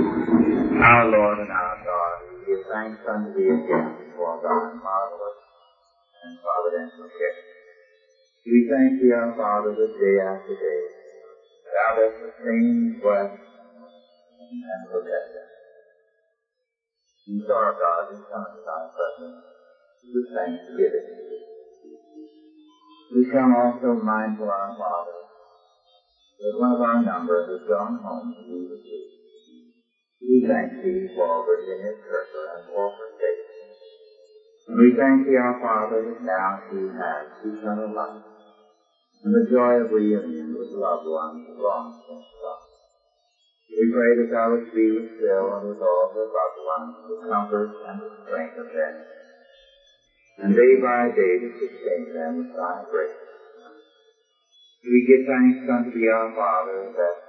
Our Lord and our God, we give thanks unto thee again for thy marvelous and providential care. We thank thee, our Father, that day after day thou dost sustain, bless, and protect us. So, our God, we come into thy presence with thanksgiving. We come also mindful, our Father, that one of our number has gone home to be with thee. We thank thee for Virginia Kirker and for her faith. We thank thee, our Father, that now she has eternal life and the joy of reunion with loved ones long since lost. We pray that thou wouldst be with Phil and with all her loved ones, the comfort and the strength of them, and day by day to sustain them with thy grace. We give thanks unto thee, our Father, that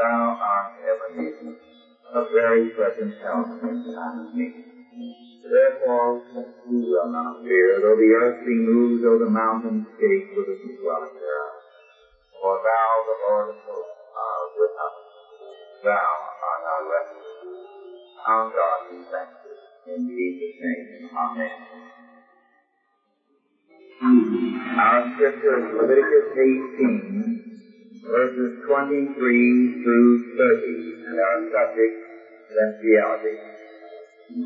thou art ever near, a very present help in time of need. Therefore, we will not fear, though the earth be moved, though the mountains shake with the dwelling thereof. For thou, the Lord of hosts, art with us. Thou art our refuge. Our God, we thank. In Jesus' name, Amen. Hmm. Our scripture is Leviticus 18, verses 23 through 30, and our subject, bestiality.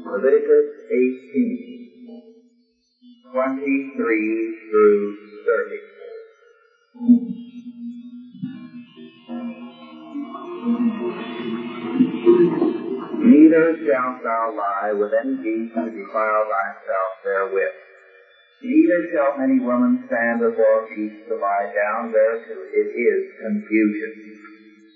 Leviticus 18, 23 through 30. Neither shalt thou lie with any beast to defile thyself therewith. Neither shall any woman stand before a beast to lie down thereto. It is confusion.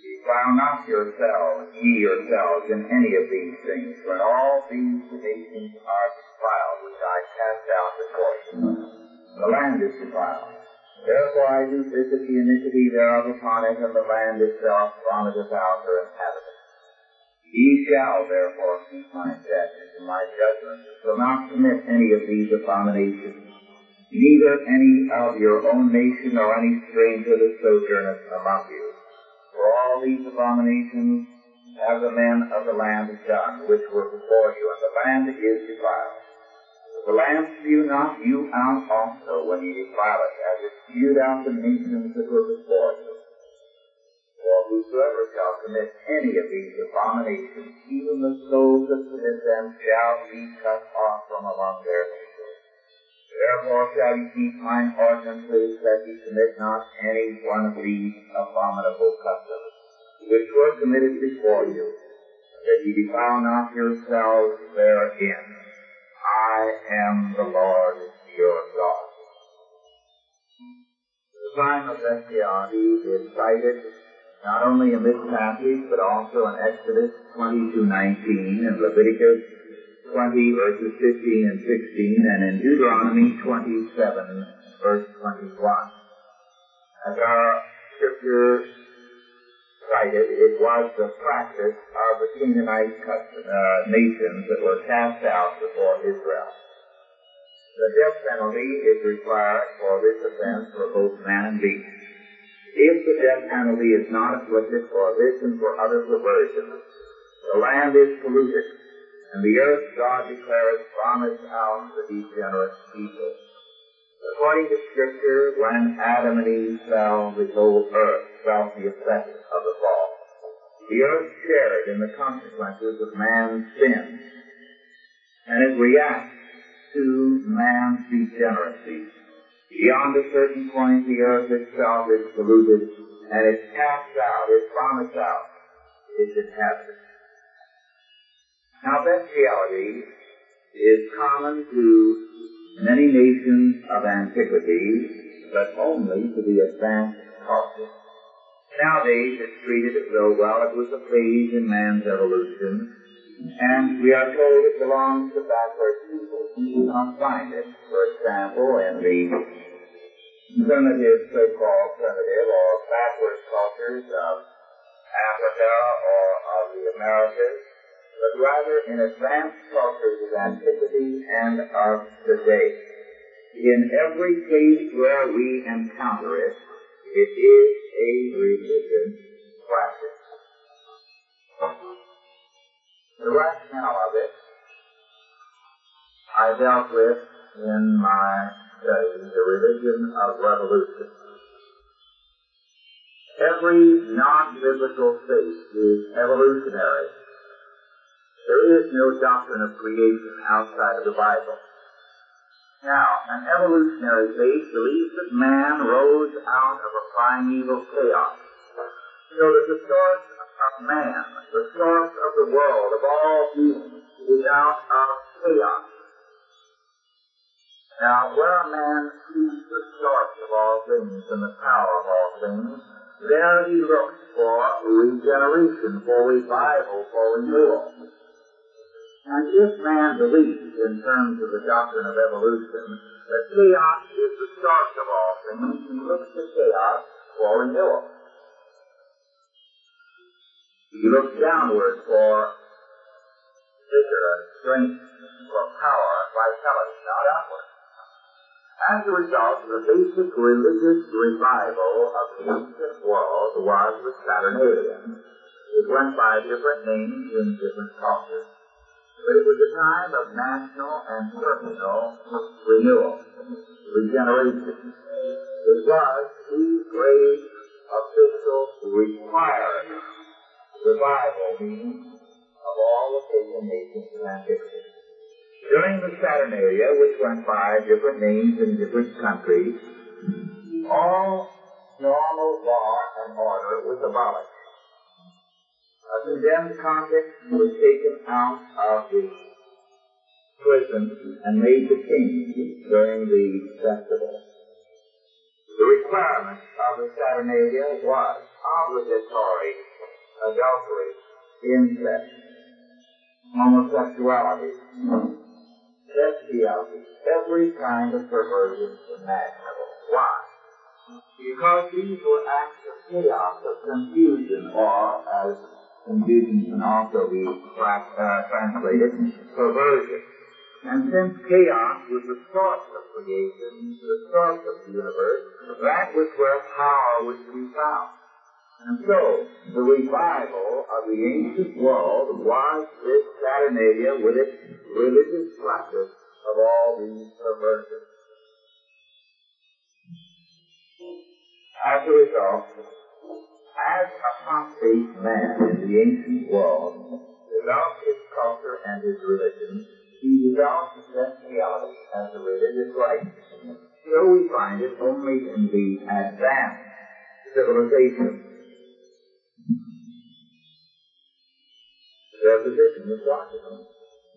Defile not yourselves, ye yourselves, in any of these things, for all these the nations are defiled, which I cast out before you. The land is defiled. Therefore I do visit the iniquity thereof upon it, and the land itself vomiteth out her inhabitants. Ye shall therefore keep my statutes and my judgments, shall not commit any of these abominations, neither any of your own nation or any stranger that sojourneth among you. For all these abominations have the men of the land done, which were before you, and the land is defiled. The land spew not you out also when ye defile it, as it spewed out the nations that were before you. For whosoever shall commit any of these abominations, even the souls that commit them shall be cut off from among their people. Therefore shall ye keep mine ordinances that ye commit not any one of these abominable customs, which were committed before you, that ye defile not yourselves therein. I am the Lord your God. The time of bestiality is cited not only in this passage, but also in Exodus 22:19 and Leviticus 20 verses 15 and 16, and in Deuteronomy 27 verse 21. As our scripture cited, it was the practice of the Canaanite custom, uh, nations that were cast out before Israel. The death penalty is required for this offense for both man and beast. If the death penalty is not afflicted for this and for other perversions, the land is polluted, and the earth God declares promised out the degenerate people. According to Scripture, when Adam and Eve fell, the whole earth felt the effect of the fall. The earth shared in the consequences of man's sin, and it reacts to man's degeneracy. Beyond a certain point, the earth itself is polluted, and it casts out, it vomits out its inhabitants. Now, that reality is common to many nations of antiquity, but only to the advanced culture. Nowadays, it's treated as though, well, it was a phase in man's evolution, and we are told it belongs to backward people. You don't find it, for example, in the primitive, so-called primitive or backward cultures of Africa or of the Americas, but rather in advanced cultures of antiquity and of today. In every case where we encounter it, it is a religious practice. The rationale of it I dealt with in my study, The Religion of Revolution. Every non-biblical faith is evolutionary. There is no doctrine of creation outside of the Bible. Now, an evolutionary faith believes that man rose out of a primeval chaos. So that the source of man, the source of the world, of all beings, is out of chaos. Now, where a man sees the source of all things and the power of all things, there he looks for regeneration, for revival, for renewal. And if man believes in terms of the doctrine of evolution that chaos is the source of all things, he looks to chaos for renewal. He looks downward for vigor and strength, for power and vitality, not upward. As a result, the basic religious revival of the ancient world was the Saturnalian. It went by different names in different cultures. It was a time of national and personal renewal, regeneration. It was the great official required revival meeting of all the pagan nations in antiquity. During the Saturnalia, which went by different names in different countries, all normal law and order was abolished Uh, a condemned convict was taken out of the prison and made the king during the festival. The requirement of the Saturnalia was obligatory adultery, incest, homosexuality, bestiality, every kind of perversion imaginable. Why? Because these were acts of chaos, of confusion, or as confusion can also be uh, translated perversion. And since chaos was the source of creation, the source of the universe, that was where power was to be found. And so, the revival of the ancient world was this Saturnalia with its religious practice of all these perversions. As a result, as a apostate man in the ancient world developed his culture and his religion, he developed bestiality as a religious right. So we find it only in the advanced civilization. Their position is watching.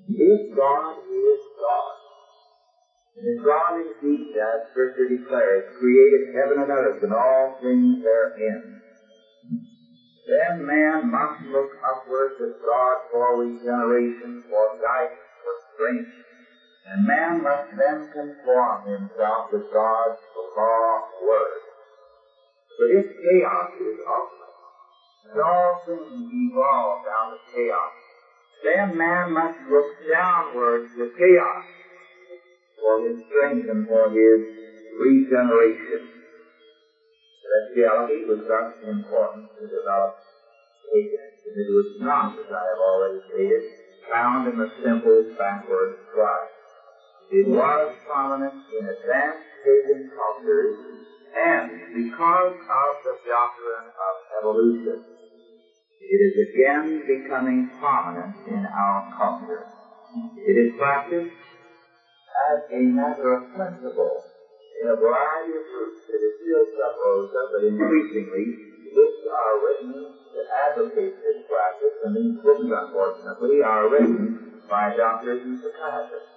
If God is God, and God indeed, as Scripture declares, created heaven and earth and all things therein, then man must look upward to God for regeneration, for guidance, for strength. And man must then conform himself to God's law word. But if chaos is ultimate, and all things evolve out of chaos, then man must look downward to chaos for his strength and for his regeneration. Bestiality was thus important to develop paganism. It was not, as I have already stated, found in the simple backward tribe. It was prominent in advanced pagan cultures, and because of the doctrine of evolution, it is again becoming prominent in our culture. It is practiced as a matter of principle in a variety of groups. It is still of, but increasingly, books are written to advocate this practice, and these books, unfortunately, are written by doctors and psychiatrists.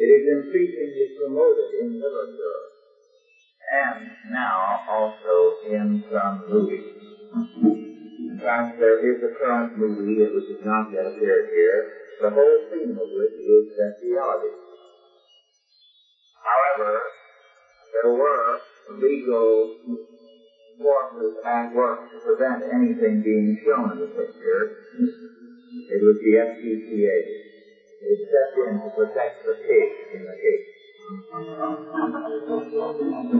It is increasingly promoted in literature, and now also in some movies. In fact, there is a current movie which has not yet appeared here, the whole theme of which is bestiality. However, there were legal forces at work to prevent anything being shown in the picture. It was the SPCA. It stepped in to protect the pig in the case.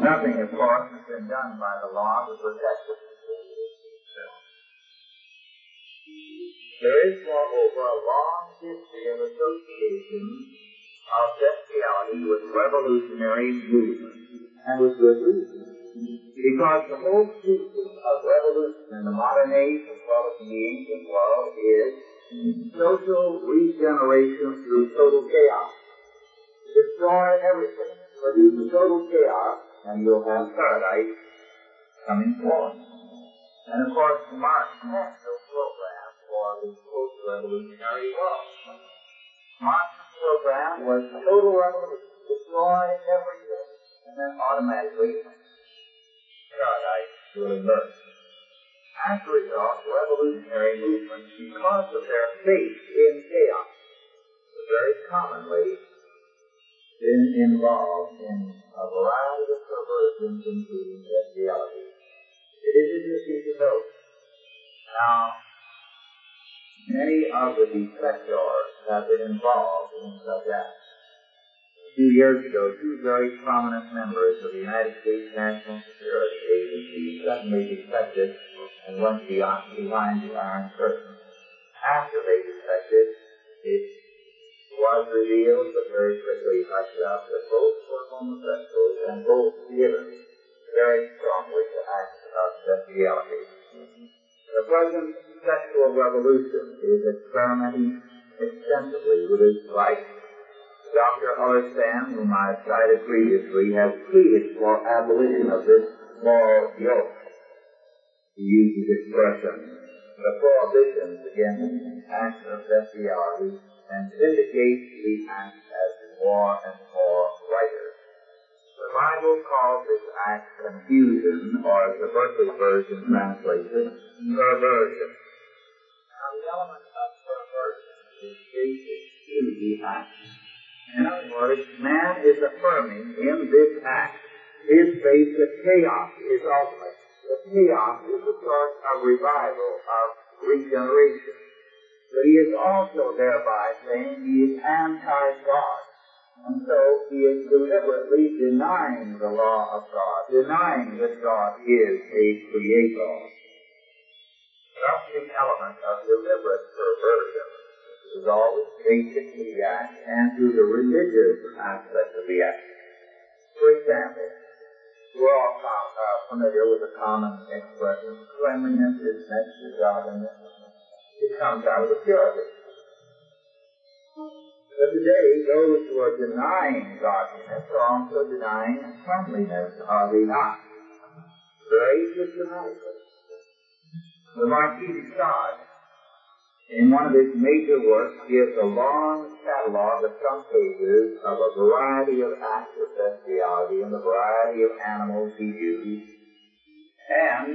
Nothing, of course, has been done by the law to protect the There is, moreover, a long history of association of bestiality with revolutionary movements, and with good reason. Because the whole thesis of revolution in the modern age as well as in the ancient world is social regeneration through total chaos. Destroy everything, produce total chaos, and you'll have paradise coming forth. And of course, Marx had no program for the post-revolutionary world. Marx's program was total revolution, destroy everything, and then automatically paradise will. As a result, revolutionary movements, because of their faith in chaos, very commonly been involved in a variety of perversions, including bestiality. It is interesting to note now many of the defectors have been involved in such acts. A few years ago, two very prominent members of the United States National Security Agency suddenly defected and went beyond, behind the Iron Curtain. After they defected, it was revealed, but very quickly hushed up, that both were homosexuals and both given very strongly to acts of bestiality. The present sexual revolution is experimenting extensively with its life. Dr. Ullerstam, whom I cited previously, has pleaded for abolition of this moral yoke. He uses the expression, the prohibitions against acts of bestiality and vindicates the act as more and Bible calls this act confusion, or as the Berkeley version translates it, perversion. Now the element of perversion is basic to the act. In other words, man is affirming in this act his faith that chaos is ultimate. That chaos is the source of revival, of regeneration. But he is also thereby saying he is anti-God. And so he is deliberately denying the law of God, denying that God is a creator. Thus the element of deliberate perversion is always basic to the act and to the religious aspect of the act. For example, we're all uh, familiar with the common expression, cleanliness is next to godliness. It comes out of the Puritans. But today, those who are denying godliness are also denying cleanliness, are they not? Very systematically. The Marquis de Sade, in one of his major works, gives a long catalog of some cases of a variety of acts of bestiality and the variety of animals he used, and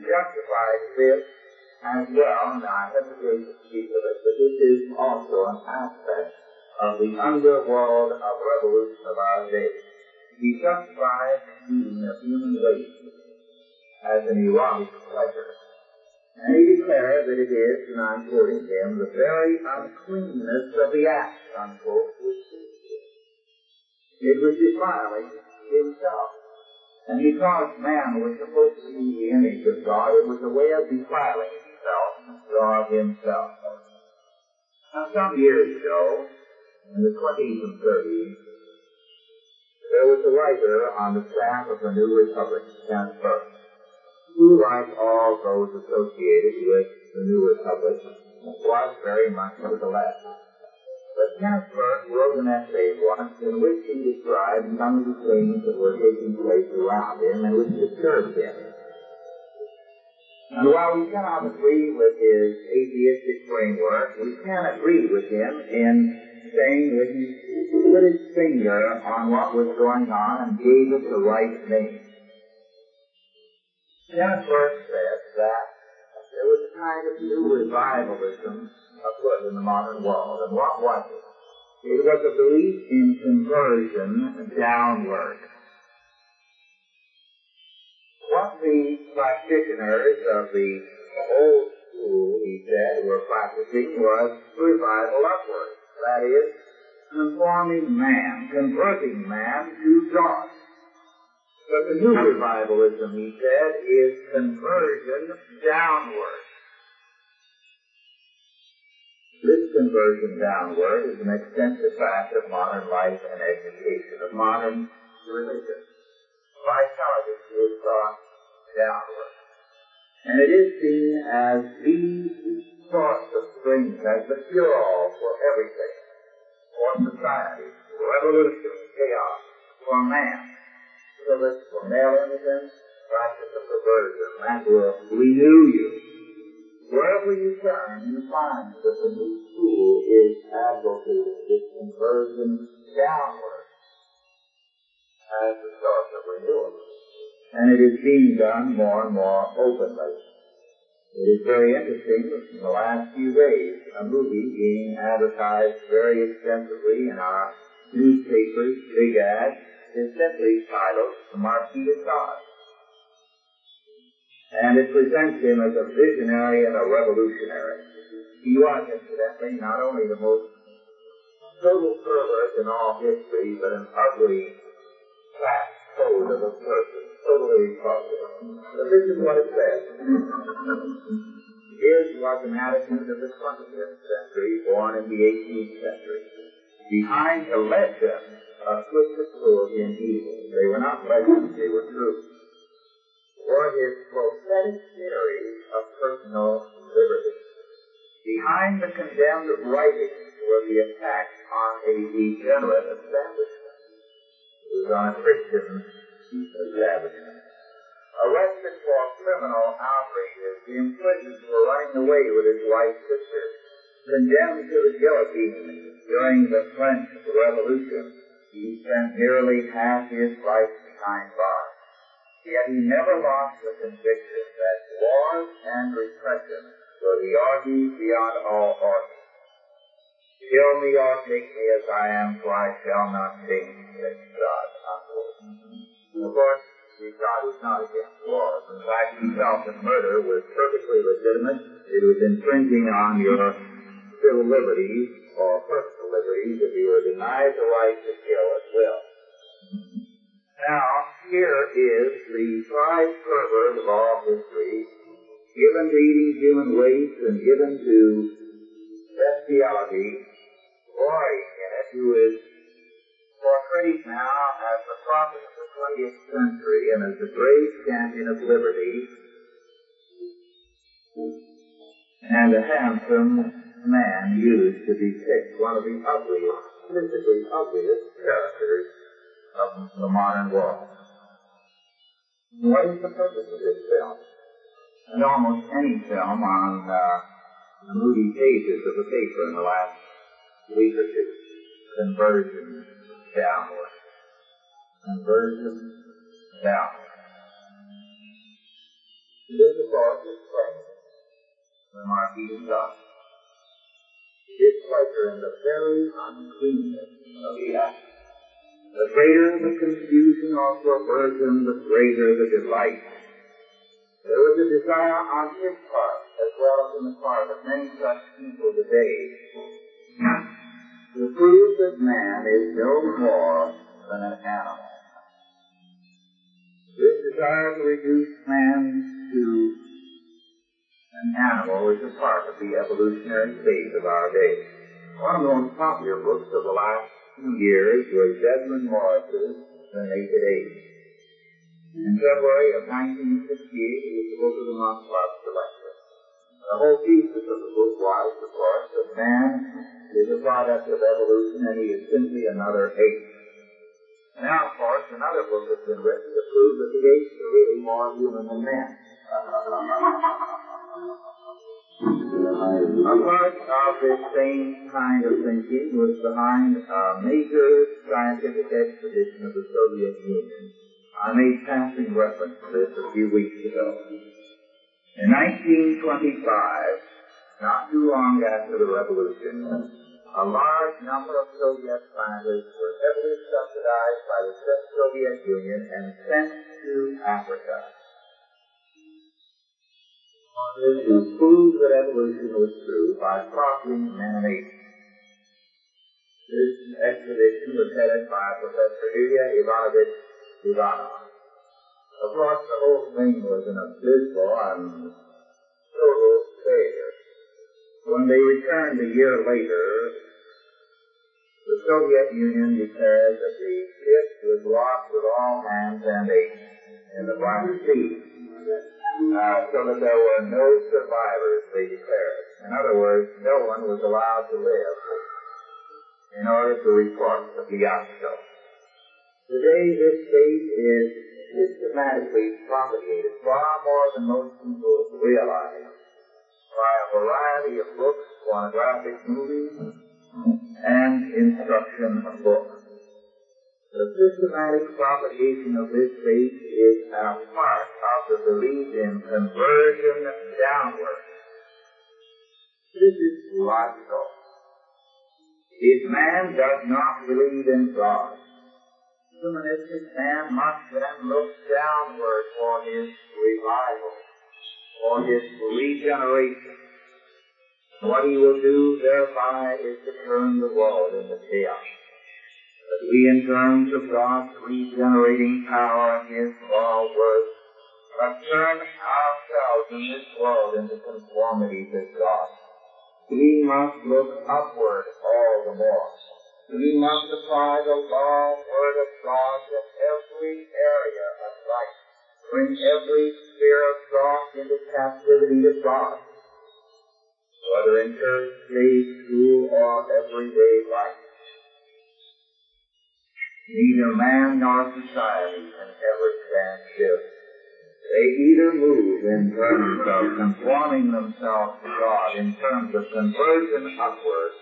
justifies this as well, and I hesitate to speak of it, but this is also an aspect of the underworld of revolution of our day. He justifies the eating of human waste as an erotic pleasure. And he declares that it is, and I'm quoting him, the very uncleanness of the act, unquote, which it was defiling himself. And because man was supposed to be the image of God, it was a way of defiling himself, God himself. Now, some years ago, in the 20s and 30s, there was a writer on the staff of the New Republic, Kenneth Burke, who, like all those associated with the New Republic, was very much to the left. But Kenneth Burke wrote an essay once in which he described some of the things that were taking place around him and which disturbed him. And while we cannot agree with his atheistic framework, we can agree with him in saying that he put his finger on what was going on and gave it the right name. Kenneth Burke said that there was a kind of new revivalism afoot in the modern world. And what was it? It was a belief in conversion downward. What the practitioners of the old school, he said, were practicing was revival upward. That is, conforming man, converting man to God. But the new revivalism, he said, is conversion downward. This conversion downward is an extensive fact of modern life and education, of modern religion. Vitality is brought downward. And it is seen as the source of strength, as the cure-all for everything, for society, for revolution, chaos, for man, service, for male innocence, practice of perversion, that will renew you. Wherever you turn, you find that the new school is advocating this conversion downward as the source of renewal. And it is being done more and more openly. It is very interesting that in the last few days, a movie being advertised very extensively in our newspapers, big ads, is simply titled The Marquis de Sade. And it presents him as a visionary and a revolutionary. He was, incidentally, not only the most total pervert in all history, but an ugly, fat toad of a person, totally. But this is what it says. His was an attitude of the 20th century, born in the 18th century. Behind the legend of twisted cruelty and evil, they were not legends, they were true or his prophetic theory of personal liberty. Behind the condemned writings were the attacks on a degenerate establishment. It was on a Arrested for criminal outrages, the imprisoned for running away with his wife's sister, condemned to the guillotine during the French Revolution, he spent nearly half his life behind bars. Yet he never lost the conviction that wars and repression were the orgies beyond all orgies. Kill me or take me as I am, for I shall not change, said Sade. Of course, Sade was not against wars. In fact, felt that murder was perfectly legitimate. It was infringing on your civil liberties or personal liberties if you were denied the right to kill at will. Now, here is the pride pervert of all history, given to eating human waste and given to bestiality, glorying in it, who is portrayed now as the prophet of the 20th century and as the great champion of liberty, and a handsome man used to depict one of the ugliest, physically ugliest characters of the modern world. What is the purpose of this film? And almost any film on uh, the moody pages of the paper in the last week or two. Conversion downward. Conversion downward. This, of course, is praise. The Marquis de Sade. His pleasure in the very uncleanness of the act. The greater the confusion or perversion, the greater the delight. There was a desire on his part, as well as on the part of many such people today, to prove that man is no more than an animal. Desire to reduce man to an animal is a part of the evolutionary phase of our day. One of the most popular books of the last two years was Desmond Morris's The Naked Ape. In February of 1968, it was the book of the month Club selected. The whole thesis of the book was, of course, that man is a product of evolution and he is simply another ape. Now, of course, another book has been written to prove that the apes are really more human than man. A part of this same kind of thinking was behind a major scientific expedition of the Soviet Union. I made passing reference to this a few weeks ago. In 1925, not too long after the revolution, a large number of Soviet scientists were heavily subsidized by the Soviet Union and sent to Africa to prove that evolution was true by men and. This expedition was headed by Professor Ilya Ivanovich Ivanov. Across the whole thing was an abysmal and total failure. When they returned a year later, the Soviet Union declared that the ship was lost with all hands and ate in the Black Sea. Uh, so that there were no survivors, they declared. In other words, no one was allowed to live in order to report the fiasco. Today, this state is systematically propagated far more than most people realize by a variety of books, pornographic movies, and instruction books. The systematic propagation of this faith is a part of the belief in conversion downward. This is logical. If man does not believe in God, humanistic man must then look downward for his revival, for his regeneration. What he will do thereby is to turn the world into chaos. But we, in terms of God's regenerating power and His law worth, must turn ourselves in this world into conformity to God. We must look upward all the more. We must apply the law word of God to every area of life. Bring every of thought into captivity to God whether in church, state, school, or everyday life. Neither man nor society can ever stand still. They either move in terms of conforming themselves to God, in terms of conversion upward,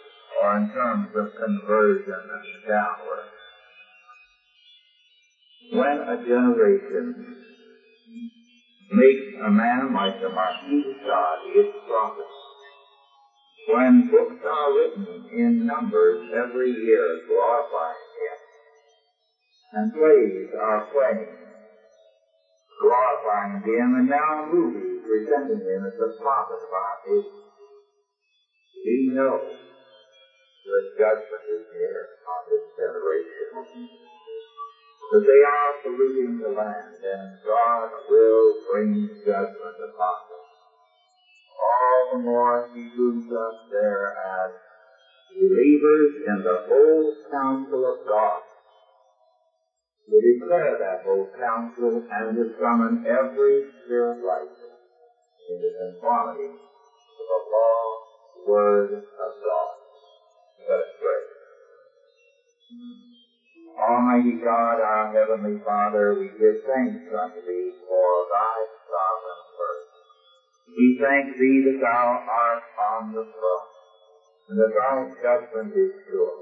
or in terms of conversion downward. When a generation makes a man like the Marquis de Sade its prophet, when books are written in numbers every year glorifying Him, and plays are playing. Glorifying Him, and now movies presenting Him as the prophet of our age, we know that judgment is near on this generation. That they are polluting the land, and God will bring judgment upon them all the more he moves us there as believers in the whole counsel of God. To declare that whole counsel and to summon every spirit life into conformity to the law, word of God. Let us pray. Almighty God, our Heavenly Father, we give thanks unto Thee for Thy sovereign we thank thee that thou art on the throne, and that thy judgment is sure.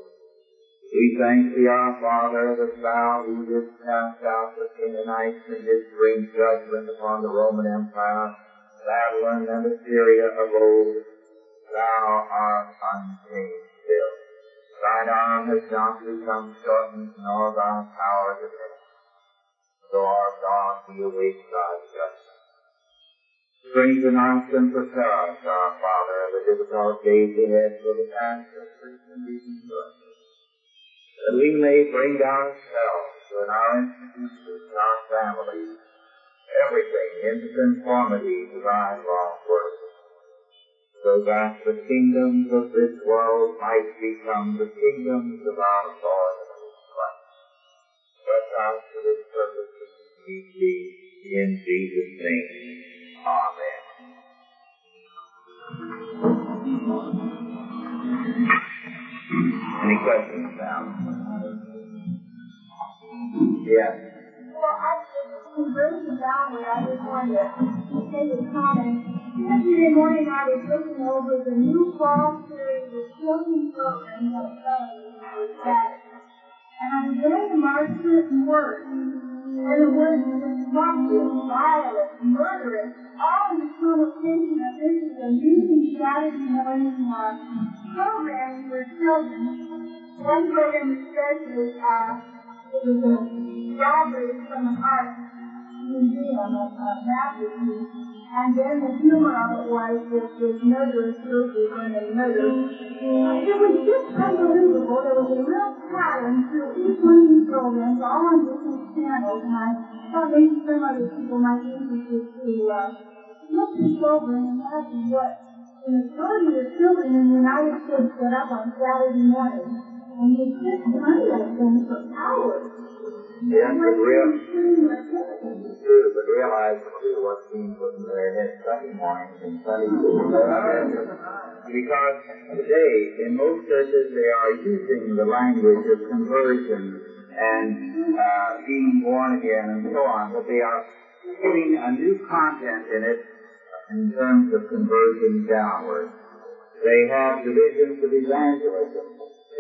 We thank thee, our Father, that thou who didst cast out the Canaanites and didst bring judgment upon the Roman Empire, Babylon and Assyria of old, thou art unchanged Thine arm has not become shortened, nor thy power diminished. Our God, we await thy judgment. Strengthen us and prepare us, our Father, the difficult days ahead for the ancestors and these that we may bring ourselves and our institutions, our families, everything into conformity to thy law so that the kingdoms of this world might become the kingdoms of our Lord and Christ. Us for this purpose, we see in Jesus' name. Amen. Any questions now? Yes. Well, actually, conversion downward, I just wanted to make a comment. Yesterday morning, I was looking over the new fall series of children's programs that was Saturday. And I to mark certain words. And the words destructive, violent, murderous, all in the connotation of this is a using strategy knowing uh, program for children. One program especially, uh, it was a robbery from an art museum, a, a masterpiece. And then the humor of it was that this murderous group was going to murder. It was just unbelievable. There was a real pattern through each one of these programs, all on different channels, and I thought maybe some other people might be interested to uh, look this over and imagine what the majority of children in the United States get up on Saturday morning and they sit behind that thing for hours. Yes, but real, but realize what's being put in their heads Sunday mornings and Sunday. Because today, in most churches, they are using the language of conversion and uh, being born again and so on, but they are putting a new content in it in terms of conversion downward. They have divisions of evangelism.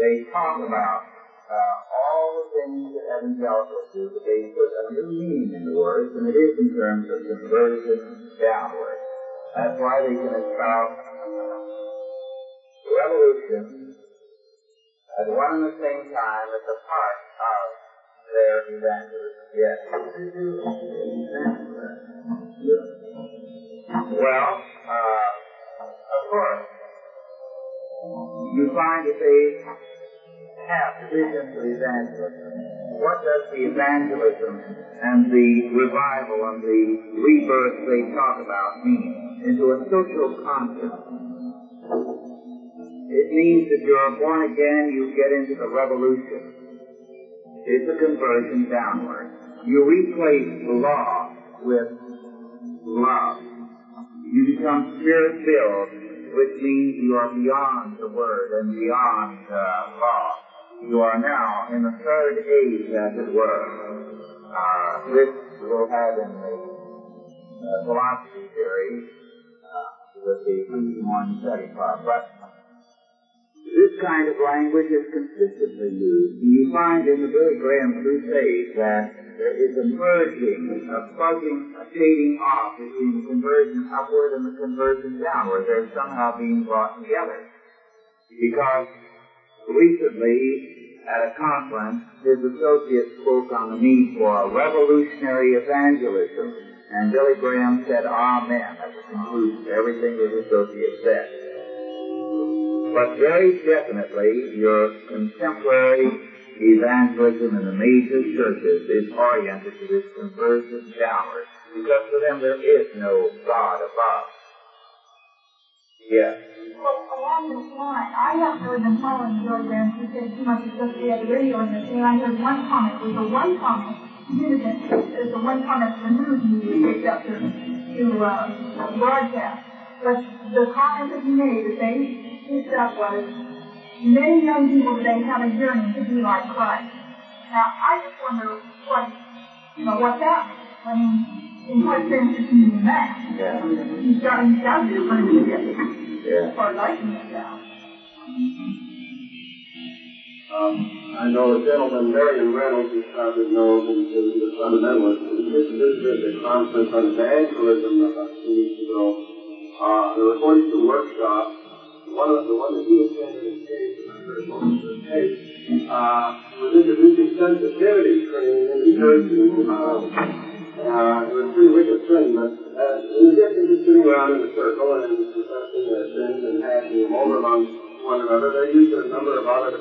They talk about uh, all the things that evangelicals do, but they put a new meaning in the words, and it is in terms of conversion downward. That's why they can espouse revolution at one and the same time as a part of their evangelism. Yes. Well, uh, of course, you find that they have divisions of evangelism. What does the evangelism and the revival and the rebirth they talk about mean? Into a social conscience. It means that you're born again, you get into the revolution. It's a conversion downward. You replace law with love. You become spirit filled, which means you are beyond the word and beyond uh, law. You are now in the third age, as it were. Uh, this we'll have in the uh, philosophy theory uh, with the one study part. But this kind of language is consistently used. You find in the Billy Graham Crusade that there is a merging, a plugging, a shading off between the conversion upward and the conversion downward. They're somehow being brought together. Because recently, at a conference, his associate spoke on the need for revolutionary evangelism, and Billy Graham said, Amen, at the everything his associate said. But very definitely, your contemporary evangelism in the major churches is oriented to this conversion downward, because for them there is no God above. Well, along this line, I haven't really been following Graham Crusade too much because the radio in this, and I heard one comment, was the one comment, significant, is the one comment the news media picked up to, to uh, broadcast. But the comment that he made that they picked up was, many young people today have a yearning to be like Christ. Now, I just wonder what, you know, what that. I mean, what sense mean that? Yeah. He's got, got to be pretty good. Yeah. Far as I. Um, I know a gentleman, Marion Reynolds, is probably known as a fundamentalist. Just visited a conference on evangelism about two weeks ago. Uh, there were 42 workshops. One of the one that he attended in of case, uh, was introducing sensitivity training in the church. Uh, uh, it was pretty wicked thing, but uh, in addition to sitting around in a circle and discussing their sins and hashing them over among one another, they used a number of other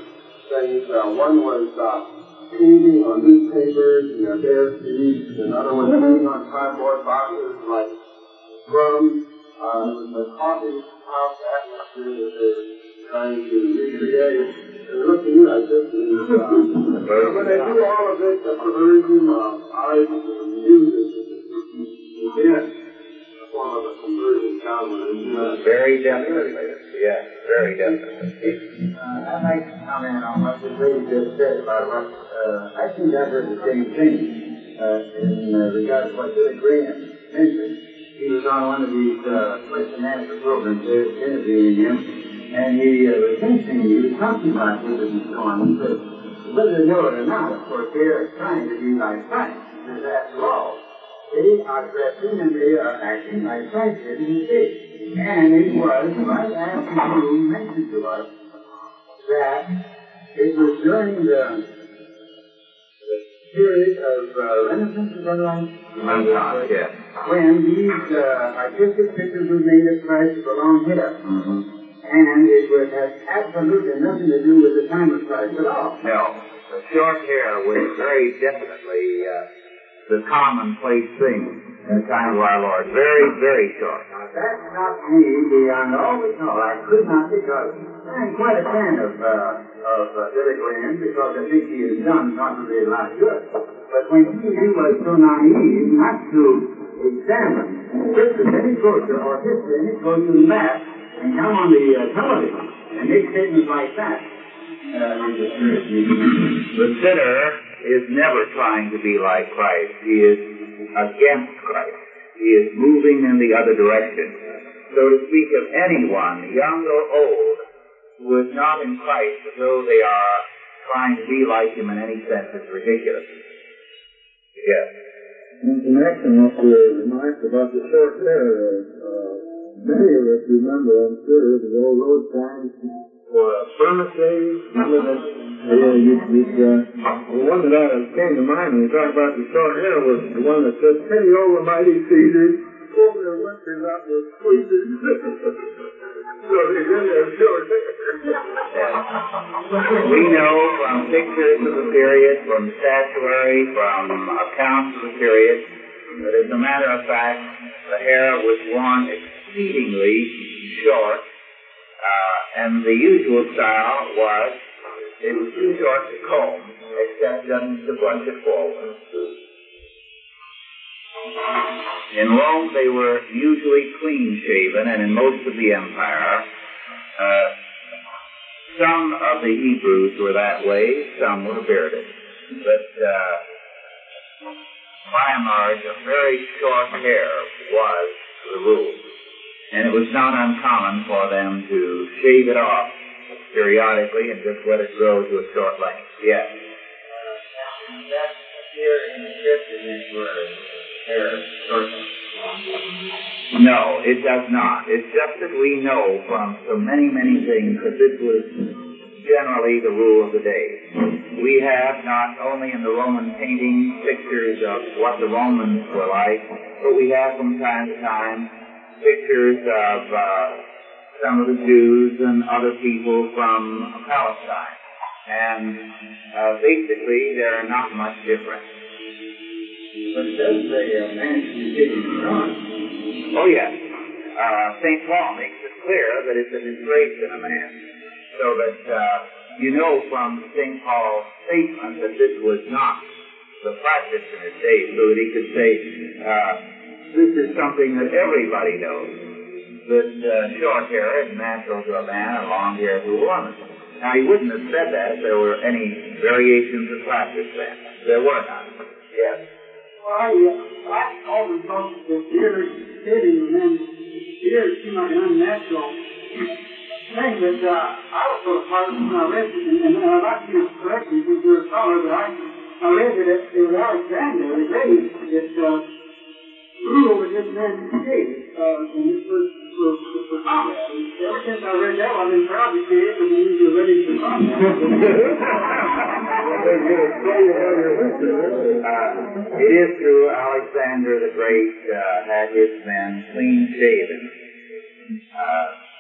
things. Uh, one was uh, painting on newspapers and their bare feet. Another was painting on cardboard boxes like crumbs. Uh, a coffee house atmosphere that they were trying to recreate. It they do all of the again, a form of a conversion downward. Very definitely. Yes, very definitely. Uh, I'd like to comment on what the just said about uh, I think I heard the same thing, uh, in uh, regard to what Billy Graham mentioned. He was on one of these, uh, programs, interviewing him, and he, uh, he was talking about this and so on, said, whether they know it or not, of course, they are trying to be like Christ, because after all, they are dressing and they are acting like Christ did in day. And it was right after you mentioned to us that it was during the, the period of uh, Renaissance, is that right? Renaissance, yes. When these uh, artistic pictures were made of Christ with a long hair. Mm-hmm. And it would have absolutely nothing to do with the time of Christ at all. No, the short hair was very definitely uh, the commonplace thing. in the time of our Lord. Very, very short. Now, that's not me beyond all we know. I could not because I'm quite a fan of, uh, of uh, Billy Graham because I think he has done possibly a lot of good. But when he, he was so naive not to examine scripture any closer or history any closer than that and come on the uh, television and make statements like that, uh, it disturbs me. The sinner is never trying to be like Christ. He is against Christ. He is moving in the other direction. So to speak of anyone, young or old, who is not in Christ as though they are trying to be like him in any sense is ridiculous. Yes. In connection with your remarks about the short hair, uh, many of us remember, I'm sure, the old road signs for pharmacies. Remember that? Yeah, you, you, uh, the one that uh, came to mind when we talk about the short hair was the one that said, Pay over mighty Caesar, over the winters out the squeezes. so they really have short hair. We know from pictures of the period, from statuary, from accounts of the period, that as a matter of fact, the hair was worn exceedingly short, uh, and the usual style was it was too short to comb, except just to brush it forward. In Rome, they were usually clean shaven, and in most of the empire, uh, some of the Hebrews were that way, some were bearded. But uh, by and large, a very short hair was the rule. And it was not uncommon for them to shave it off periodically and just let it grow to a short length. Yes. No, it does not. It's just that we know from so many, many things that this was generally the rule of the day. We have not only in the Roman paintings pictures of what the Romans were like, but we have from time to time pictures of uh, some of the Jews and other people from Palestine. And uh, basically, they're not much different. But it does say a man should be taken from Oh, yes. Uh, St. Paul makes it clear that it's a disgrace in a man. So that uh, you know from St. Paul's statement that this was not the practice in his day, so that he could say, uh, this is something that everybody knows, that uh, short hair is natural to a man and long hair to a woman. Now, he wouldn't have said that if there were any variations of practice then. There were none. Yes. Well, I, uh, I always thought that beard shaving and then beard seemed like an unnatural thing, but uh, I was sort of part of when I read it, and, and I'd like you to correct me since you're a scholar, but I, I read that it, it was Alexander, that uh, rule that this man uh, combat. Ever since I read that, I've been proud to shave and use your ready for combat. They get a straight out of your history, don't they? Uh, it is true, Alexander the Great uh, had his men clean shaven. Uh,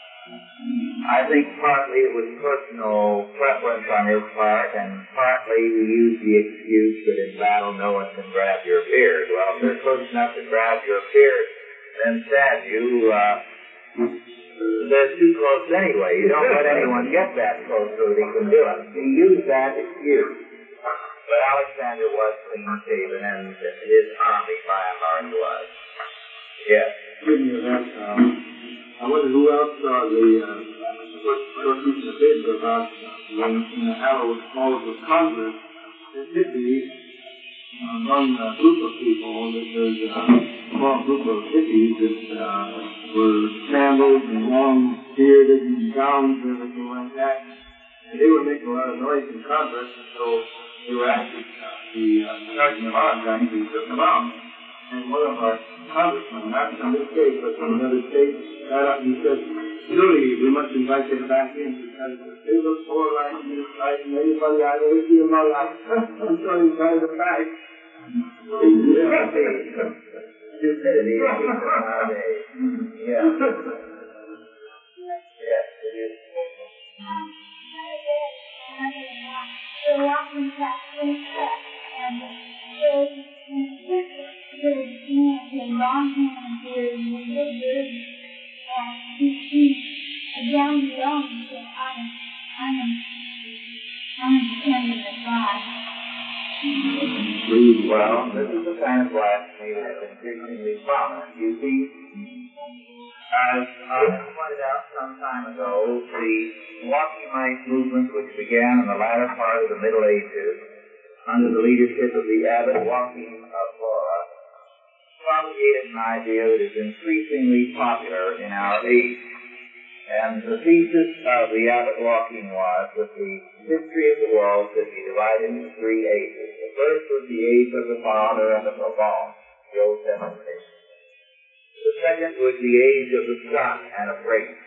I think partly it was personal preference on his part, and partly he used the excuse that in battle no one can grab your beard. Well, if they're close enough to grab your beard, then stab you, uh, they're too close anyway. You don't let anyone get that close so that he can do it. He used that excuse. But Alexander was clean shaven, and his army by and large was. Yes. Um, I wonder who else saw the, uh, what piece of paper about when, when the was called to Congress, it did be among a group of people that there's a small group of hippies that uh, were sandals and long bearded and gowns and everything like that. And they were making a lot of noise in Congress, and so they were asking uh, the uh, sergeant of think he took them out. And one of our congressmen, not from this state, but from another state, got up and said, surely we must invite them back in because they look more like this like anybody I've ever seen in my life. I'm so he invited them back. Yeah. And Well, this is the kind of life we have increasingly promised. You see, as I pointed out some time ago, the Joachimite movement, which began in the latter part of the Middle Ages under the leadership of the Abbot Joachim of Flora, propagated an idea that is increasingly popular in our age. And the thesis of the abbot Joachim was that the history of the world could be divided into three ages. The first was the age of the Father and of the Law, the Old Testament. The second was the age of the Son and of grace.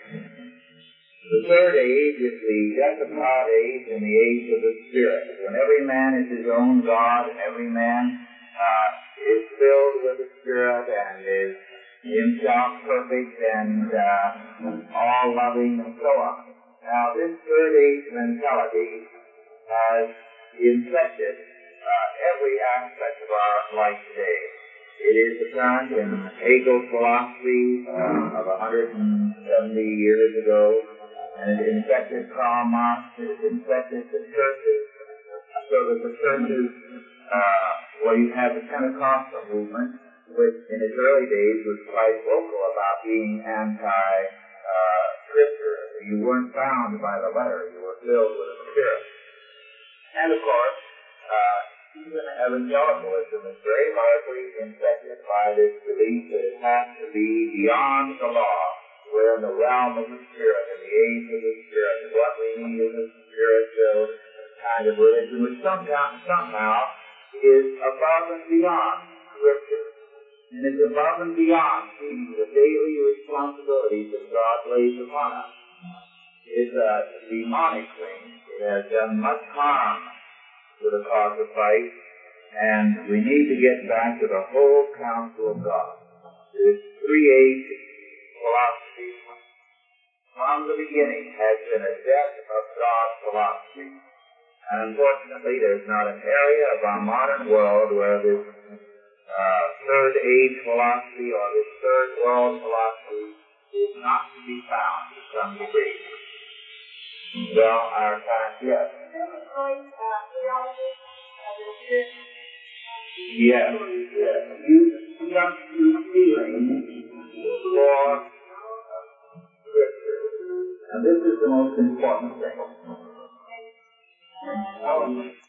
The third age is the decapod age and the age of the Spirit, when every man is his own God and every man uh, is filled with the Spirit and is himself perfect and uh, all loving and so on. Now, this age mentality has infected uh, every aspect of our life today. It is apparent in Hegel's philosophy uh, of 170 years ago, and it infected Karl Marx, it infected the churches, so that the churches, uh, well, you have the Pentecostal movement, which in its early days was quite vocal about being anti-scripture. you weren't bound by the letter, you were filled with the Spirit. And of course, uh, even evangelicalism is very largely infected by this belief that it has to be beyond the law. We're in the realm of the Spirit, in the age of the Spirit, and what we need is a spirit-filled kind of religion, which somehow, somehow is above and beyond Scripture. And it's above and beyond the daily responsibilities that God lays upon us. It's a demonic thing. It has done much harm to the cause of Christ, and we need to get back to the whole counsel of God. This three-age philosophy from the beginning has been a death of God's philosophy. And unfortunately, there's not an area of our modern world where this uh, third age philosophy or this third world philosophy is not to be found to some degree. Well, our time, yes. Yes, yes. You just you feeling for Scripture. And this is the most important thing. Hallelujah.